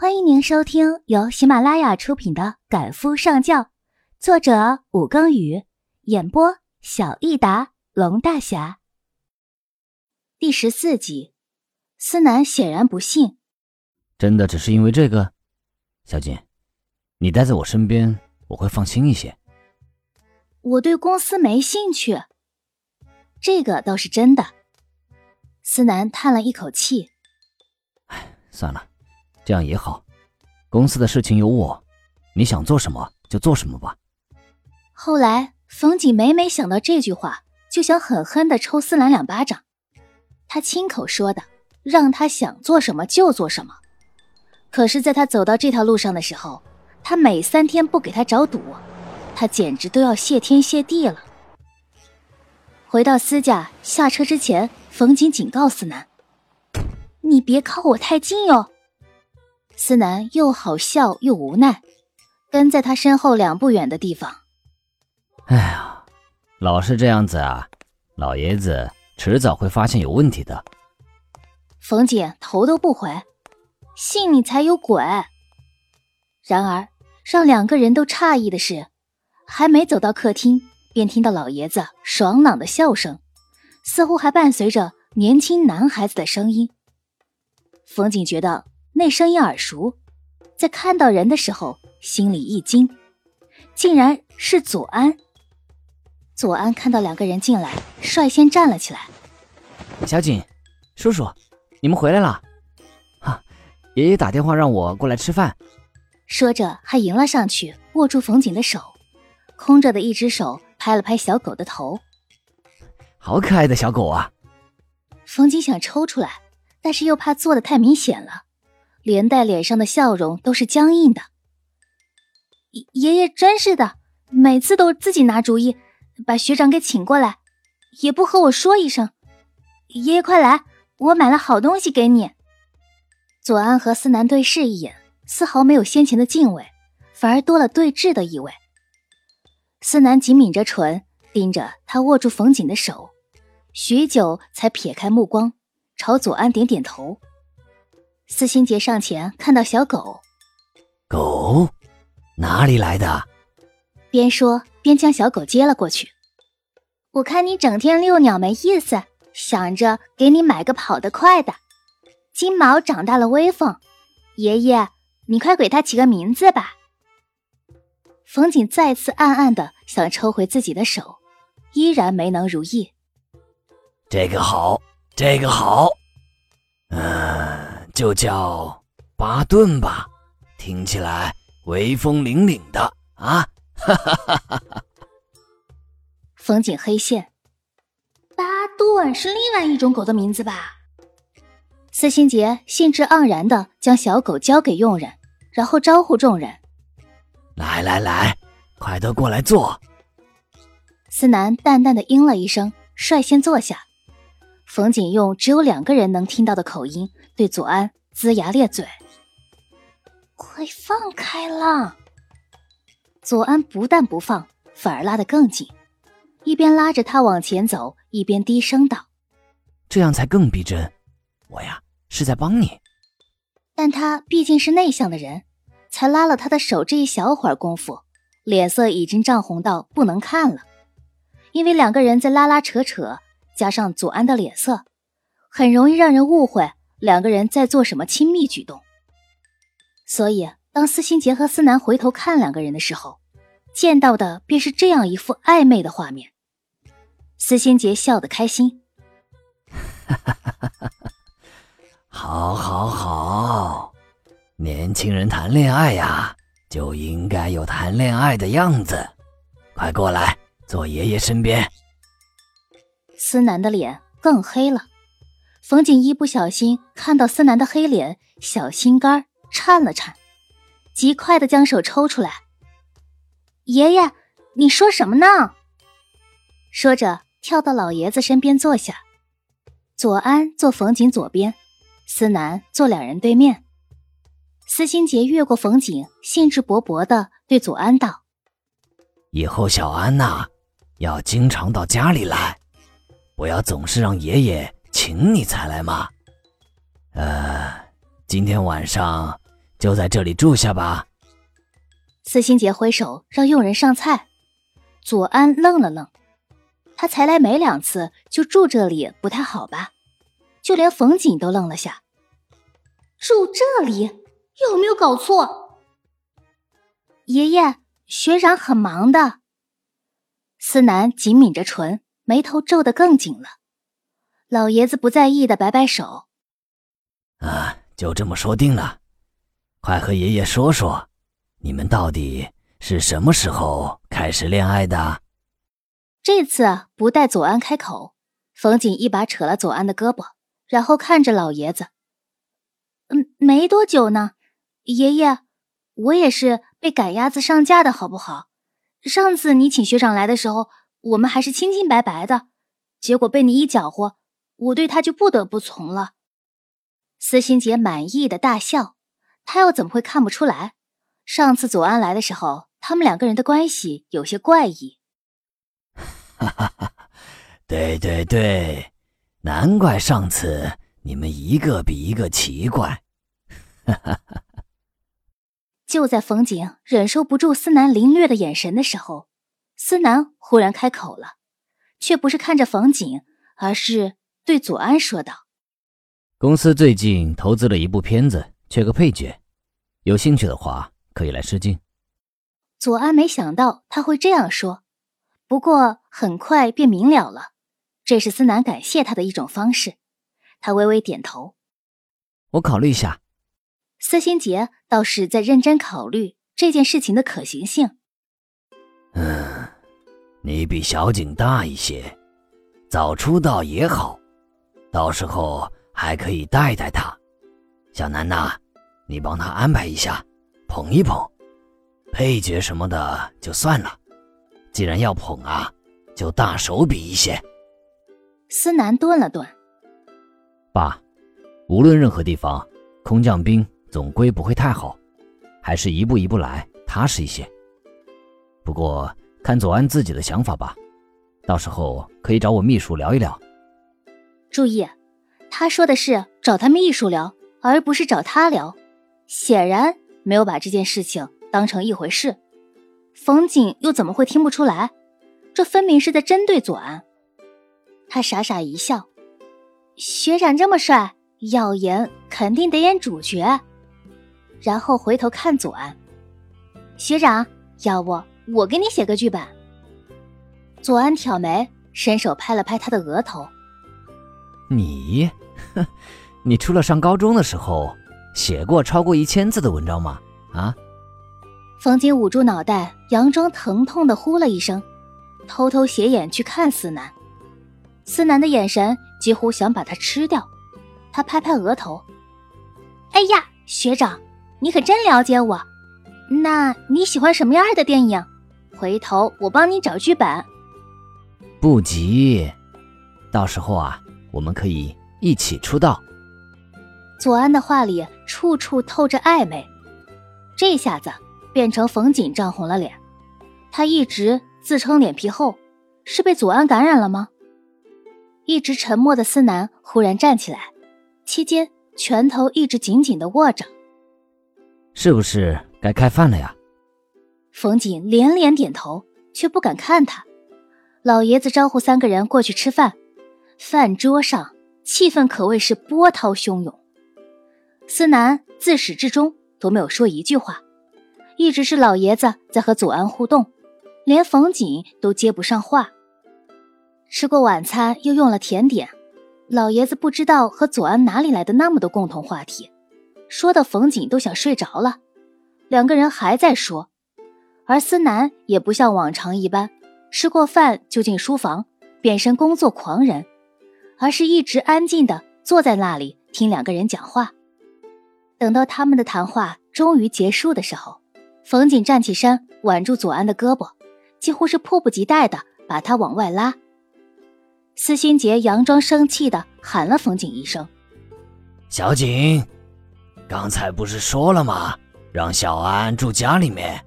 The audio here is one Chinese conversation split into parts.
欢迎您收听由喜马拉雅出品的《赶夫上轿》，作者武庚宇，演播小益达龙大侠。第十四集，思南显然不信，真的只是因为这个？小锦，你待在我身边，我会放心一些。我对公司没兴趣，这个倒是真的。思南叹了一口气，唉，算了。这样也好，公司的事情有我，你想做什么就做什么吧。后来，冯景每每想到这句话，就想狠狠的抽思南两巴掌。他亲口说的，让他想做什么就做什么。可是，在他走到这条路上的时候，他每三天不给他找堵，他简直都要谢天谢地了。回到私家，下车之前，冯景警告思南：“你别靠我太近哟。”思南又好笑又无奈，跟在他身后两步远的地方。哎呀，老是这样子啊，老爷子迟早会发现有问题的。冯姐头都不回，信你才有鬼。然而，让两个人都诧异的是，还没走到客厅，便听到老爷子爽朗的笑声，似乎还伴随着年轻男孩子的声音。冯景觉得。那声音耳熟，在看到人的时候心里一惊，竟然是左安。左安看到两个人进来，率先站了起来。小景，叔叔，你们回来了。哈，爷爷打电话让我过来吃饭。说着还迎了上去，握住冯锦的手，空着的一只手拍了拍小狗的头。好可爱的小狗啊！冯锦想抽出来，但是又怕做的太明显了。连带脸上的笑容都是僵硬的。爷爷真是的，每次都自己拿主意，把学长给请过来，也不和我说一声。爷爷快来，我买了好东西给你。左安和思南对视一眼，丝毫没有先前的敬畏，反而多了对峙的意味。思南紧抿着唇，盯着他握住冯锦的手，许久才撇开目光，朝左安点点头。司心杰上前看到小狗，狗哪里来的？边说边将小狗接了过去。我看你整天遛鸟没意思，想着给你买个跑得快的。金毛长大了威风，爷爷，你快给它起个名字吧。冯景再次暗暗的想抽回自己的手，依然没能如意。这个好，这个好，嗯。就叫巴顿吧，听起来威风凛凛的啊！哈哈哈哈哈！风景黑线，巴顿是另外一种狗的名字吧？司心杰兴致盎然的将小狗交给佣人，然后招呼众人：“来来来，快都过来坐。”司南淡淡的应了一声，率先坐下。冯景用只有两个人能听到的口音对左安龇牙咧嘴：“快放开了！”左安不但不放，反而拉得更紧，一边拉着他往前走，一边低声道：“这样才更逼真，我呀是在帮你。”但他毕竟是内向的人，才拉了他的手这一小会儿功夫，脸色已经涨红到不能看了，因为两个人在拉拉扯扯。加上左安的脸色，很容易让人误会两个人在做什么亲密举动。所以，当司心杰和司南回头看两个人的时候，见到的便是这样一副暧昧的画面。司心杰笑得开心：“好，好，好，年轻人谈恋爱呀，就应该有谈恋爱的样子。快过来，坐爷爷身边。”思南的脸更黑了，冯锦一不小心看到思南的黑脸，小心肝颤了颤，极快的将手抽出来。爷爷，你说什么呢？说着跳到老爷子身边坐下，左安坐冯锦左边，思南坐两人对面。司心杰越过冯锦，兴致勃勃的对左安道：“以后小安呐，要经常到家里来。”不要总是让爷爷请你才来嘛。呃，今天晚上就在这里住下吧。司心杰挥手让佣人上菜。左安愣了愣，他才来没两次，就住这里不太好吧？就连冯锦都愣了下，住这里有没有搞错？爷爷，学长很忙的。思南紧抿着唇，眉头皱得更紧了。老爷子不在意的摆摆手：“啊，就这么说定了。快和爷爷说说，你们到底……”是什么时候开始恋爱的？这次不待左安开口，冯锦一把扯了左安的胳膊，然后看着老爷子：“嗯，没多久呢，爷爷，我也是被赶鸭子上架的，好不好？上次你请学长来的时候，我们还是清清白白的，结果被你一搅和，我对他就不得不从了。”司心杰满意的大笑，他又怎么会看不出来？上次左安来的时候。他们两个人的关系有些怪异。哈哈哈！对对对，难怪上次你们一个比一个奇怪。哈哈哈！就在冯景忍受不住思南凌虐的眼神的时候，思南忽然开口了，却不是看着冯景，而是对左安说道：“公司最近投资了一部片子，缺个配角，有兴趣的话可以来试镜。”左安没想到他会这样说，不过很快便明了了，这是思南感谢他的一种方式。他微微点头：“我考虑一下。”司心杰倒是在认真考虑这件事情的可行性。嗯，你比小景大一些，早出道也好，到时候还可以带带他。小南呐，你帮他安排一下，捧一捧。配角什么的就算了，既然要捧啊，就大手笔一些。思南顿了顿，爸，无论任何地方，空降兵总归不会太好，还是一步一步来，踏实一些。不过看左安自己的想法吧，到时候可以找我秘书聊一聊。注意，他说的是找他秘书聊，而不是找他聊，显然没有把这件事情。当成一回事，冯景又怎么会听不出来？这分明是在针对左安。他傻傻一笑：“学长这么帅，要演肯定得演主角。”然后回头看左安：“学长，要不我给你写个剧本？”左安挑眉，伸手拍了拍他的额头：“你，哼，你除了上高中的时候写过超过一千字的文章吗？啊？”冯瑾捂住脑袋，佯装疼痛的呼了一声，偷偷斜眼去看思南。思南的眼神几乎想把他吃掉。他拍拍额头：“哎呀，学长，你可真了解我。那你喜欢什么样的电影？回头我帮你找剧本。”不急，到时候啊，我们可以一起出道。左安的话里处处透着暧昧，这下子。变成冯锦涨红了脸，他一直自称脸皮厚，是被左安感染了吗？一直沉默的思南忽然站起来，期间拳头一直紧紧的握着。是不是该开饭了呀？冯锦连连点头，却不敢看他。老爷子招呼三个人过去吃饭，饭桌上气氛可谓是波涛汹涌。思南自始至终都没有说一句话。一直是老爷子在和左安互动，连冯锦都接不上话。吃过晚餐，又用了甜点，老爷子不知道和左安哪里来的那么多共同话题，说的冯锦都想睡着了。两个人还在说，而思南也不像往常一般，吃过饭就进书房变身工作狂人，而是一直安静的坐在那里听两个人讲话。等到他们的谈话终于结束的时候。冯景站起身，挽住左安的胳膊，几乎是迫不及待的把他往外拉。司心杰佯装生气的喊了冯景一声：“小景，刚才不是说了吗？让小安住家里面。”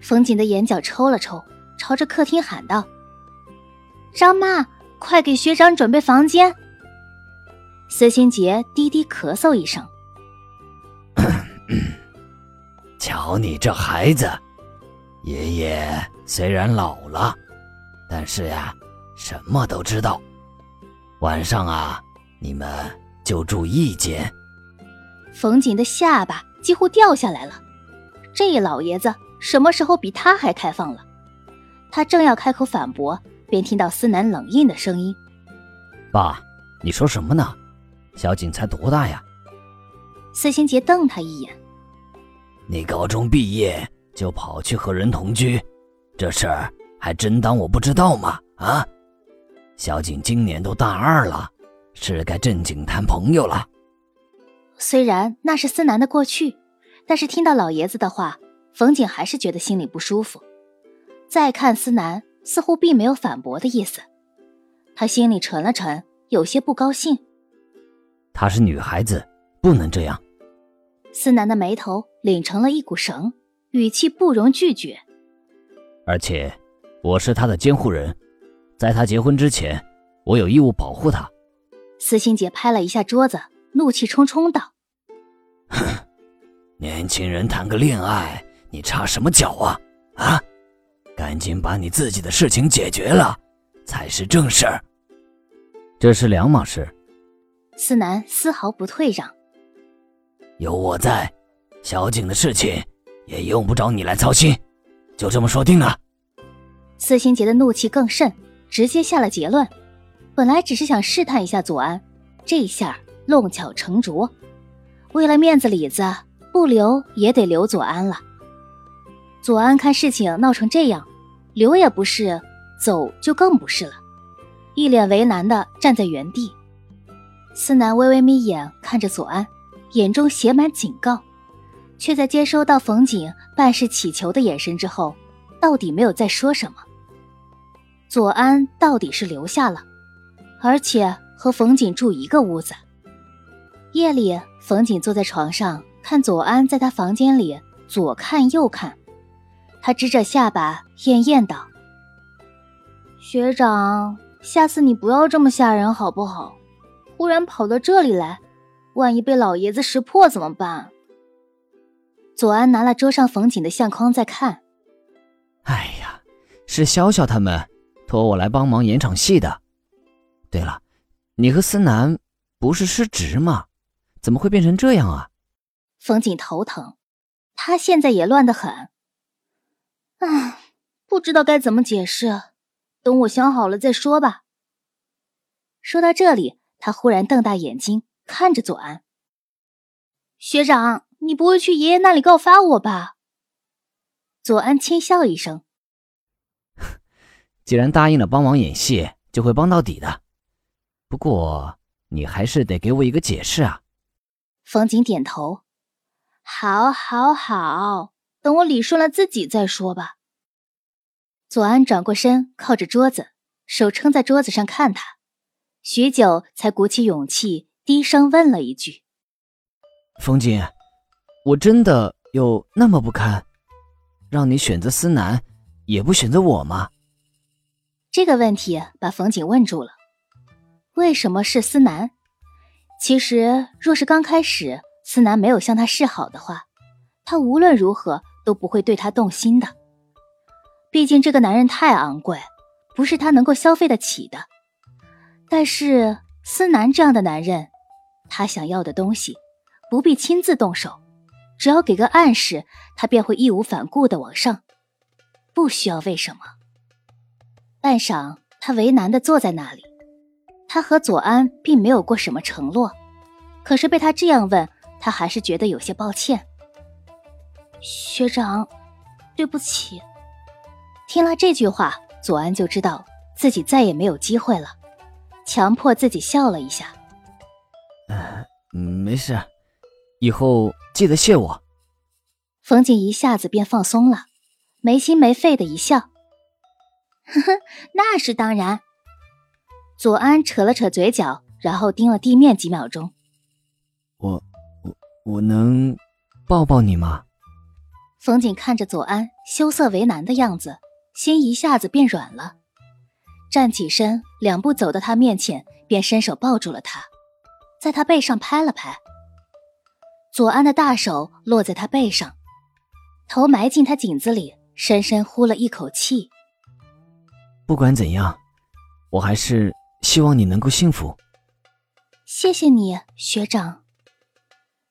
冯锦的眼角抽了抽，朝着客厅喊道：“张妈，快给学长准备房间。”司心杰低低咳嗽一声。瞧你这孩子，爷爷虽然老了，但是呀，什么都知道。晚上啊，你们就住一间。冯锦的下巴几乎掉下来了。这老爷子什么时候比他还开放了？他正要开口反驳，便听到思南冷硬的声音：“爸，你说什么呢？小景才多大呀？”司心杰瞪他一眼：“你高中毕业就跑去和人同居，这事儿还真当我不知道吗？啊？小景今年都大二了，是该正经谈朋友了。”虽然那是思南的过去。但是听到老爷子的话，冯景还是觉得心里不舒服。再看思南，似乎并没有反驳的意思，他心里沉了沉，有些不高兴。她是女孩子，不能这样。思南的眉头拧成了一股绳，语气不容拒绝。而且，我是她的监护人，在她结婚之前，我有义务保护她。司心杰拍了一下桌子，怒气冲冲道：“哼！”年轻人谈个恋爱，你插什么脚啊？啊！赶紧把你自己的事情解决了，才是正事儿。这是两码事。思南丝毫不退让。有我在，小景的事情也用不着你来操心，就这么说定了。司心杰的怒气更甚，直接下了结论。本来只是想试探一下左安，这下弄巧成拙。为了面子里子。不留也得留左安了。左安看事情闹成这样，留也不是，走就更不是了，一脸为难的站在原地。思南微微眯眼看着左安，眼中写满警告，却在接收到冯景半是乞求的眼神之后，到底没有再说什么。左安到底是留下了，而且和冯景住一个屋子。夜里，冯景坐在床上。看左安在他房间里左看右看，他支着下巴艳艳道：“学长，下次你不要这么吓人好不好？忽然跑到这里来，万一被老爷子识破怎么办？”左安拿了桌上冯景的相框在看。哎呀，是潇潇他们托我来帮忙演场戏的。对了，你和思南不是失职吗？怎么会变成这样啊？冯景头疼，他现在也乱得很。唉，不知道该怎么解释，等我想好了再说吧。说到这里，他忽然瞪大眼睛看着左安。学长，你不会去爷爷那里告发我吧？左安轻笑一声：“既然答应了帮忙演戏，就会帮到底的。不过你还是得给我一个解释啊。”冯景点头。好，好，好，等我理顺了自己再说吧。左安转过身，靠着桌子，手撑在桌子上看他，许久才鼓起勇气，低声问了一句：“冯景，我真的有那么不堪，让你选择思南，也不选择我吗？”这个问题把冯景问住了。为什么是思南？其实，若是刚开始。思南没有向他示好的话，他无论如何都不会对他动心的。毕竟这个男人太昂贵，不是他能够消费得起的。但是思南这样的男人，他想要的东西不必亲自动手，只要给个暗示，他便会义无反顾的往上，不需要为什么。半晌，他为难的坐在那里。他和左安并没有过什么承诺，可是被他这样问。他还是觉得有些抱歉，学长，对不起。听了这句话，左安就知道自己再也没有机会了，强迫自己笑了一下。嗯，没事，以后记得谢我。冯景一下子便放松了，没心没肺的一笑。呵呵，那是当然。左安扯了扯嘴角，然后盯了地面几秒钟。我。我能抱抱你吗？冯锦看着左安羞涩为难的样子，心一下子变软了，站起身，两步走到他面前，便伸手抱住了他，在他背上拍了拍。左安的大手落在他背上，头埋进他颈子里，深深呼了一口气。不管怎样，我还是希望你能够幸福。谢谢你，学长。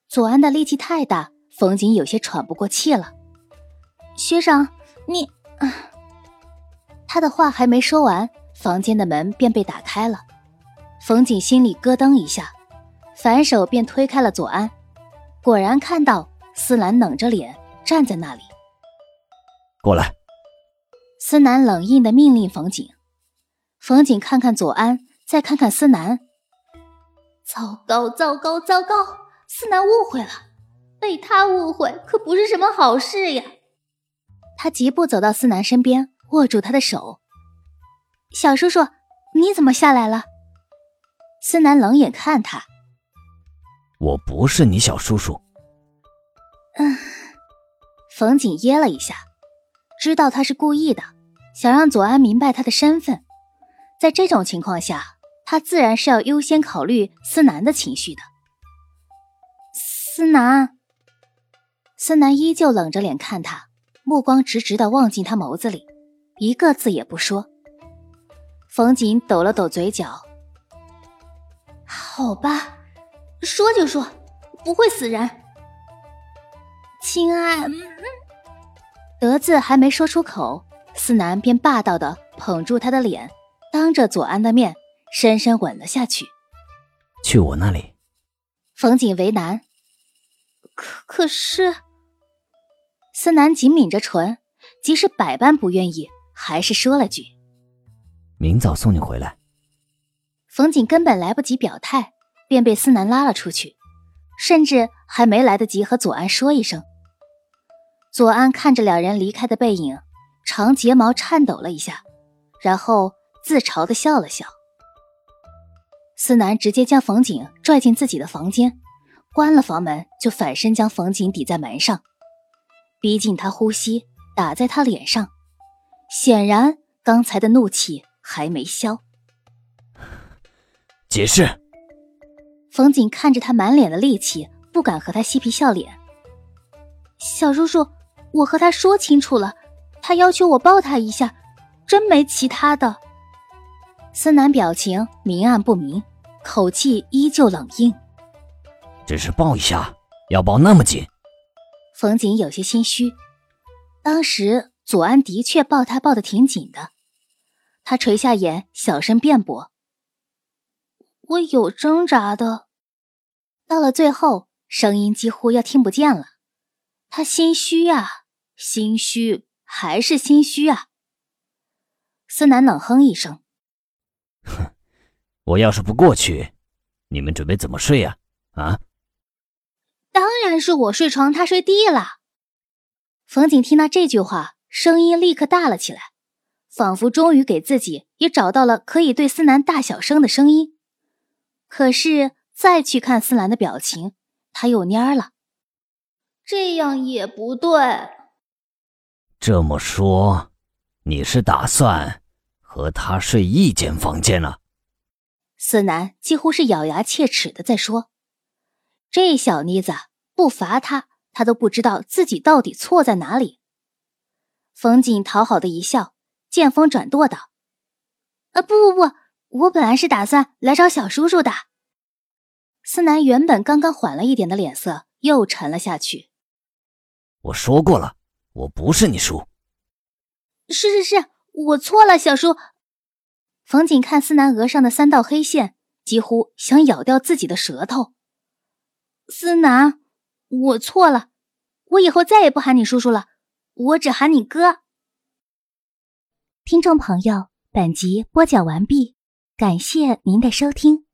左安的力气太大，冯景有些喘不过气了。学长，你……他的话还没说完，房间的门便被打开了。冯景心里咯噔一下，反手便推开了左安，果然看到思南冷着脸站在那里。过来。思南冷硬的命令冯景。冯景看看左安，再看看思南。糟糕，糟糕，糟糕！思南误会了，被他误会可不是什么好事呀。他疾步走到思南身边，握住他的手。小叔叔，你怎么下来了？思南冷眼看他。我不是你小叔叔。嗯，冯景噎了一下。知道他是故意的，想让左安明白他的身份。在这种情况下，他自然是要优先考虑思南的情绪的。思南，思南依旧冷着脸看他，目光直直的望进他眸子里，一个字也不说。冯锦抖了抖嘴角，好吧，说就说，不会死人。亲爱。德字还没说出口，思南便霸道的捧住他的脸，当着左安的面深深吻了下去。去我那里。冯锦为难，可可是，思南紧抿着唇，即使百般不愿意，还是说了句：“明早送你回来。”冯景根本来不及表态，便被思南拉了出去，甚至还没来得及和左安说一声。左安看着两人离开的背影，长睫毛颤抖了一下，然后自嘲的笑了笑。思南直接将冯景拽进自己的房间，关了房门，就反身将冯景抵在门上，逼近他呼吸，打在他脸上。显然刚才的怒气还没消。解释。冯景看着他满脸的戾气，不敢和他嬉皮笑脸。小叔叔。我和他说清楚了，他要求我抱他一下，真没其他的。思南表情明暗不明，口气依旧冷硬。只是抱一下，要抱那么紧？冯瑾有些心虚。当时左安的确抱他抱得挺紧的，他垂下眼，小声辩驳：“我有挣扎的。”到了最后，声音几乎要听不见了。他心虚呀。心虚还是心虚啊！思南冷哼一声：“哼，我要是不过去，你们准备怎么睡呀？啊？然是我睡床，他睡地了。”冯景听到这句话，声音立刻大了起来，仿佛终于给自己也找到了可以对思南大小声的声音。可是再去看思南的表情，他又蔫了。这样也不对。这么说，你是打算和他睡一间房间了？思南几乎是咬牙切齿的在说：“这小妮子不罚他，他都不知道自己到底错在哪里。”冯锦讨好的一笑，见风转舵道：“啊，不不不，我本来是打算来找小叔叔的。”思南原本刚刚缓了一点的脸色又沉了下去。我说过了。我不是你叔，是是是，我错了，小叔。冯锦看思南额上的三道黑线，几乎想咬掉自己的舌头。思南，我错了，我以后再也不喊你叔叔了，我只喊你哥。听众朋友，本集播讲完毕，感谢您的收听。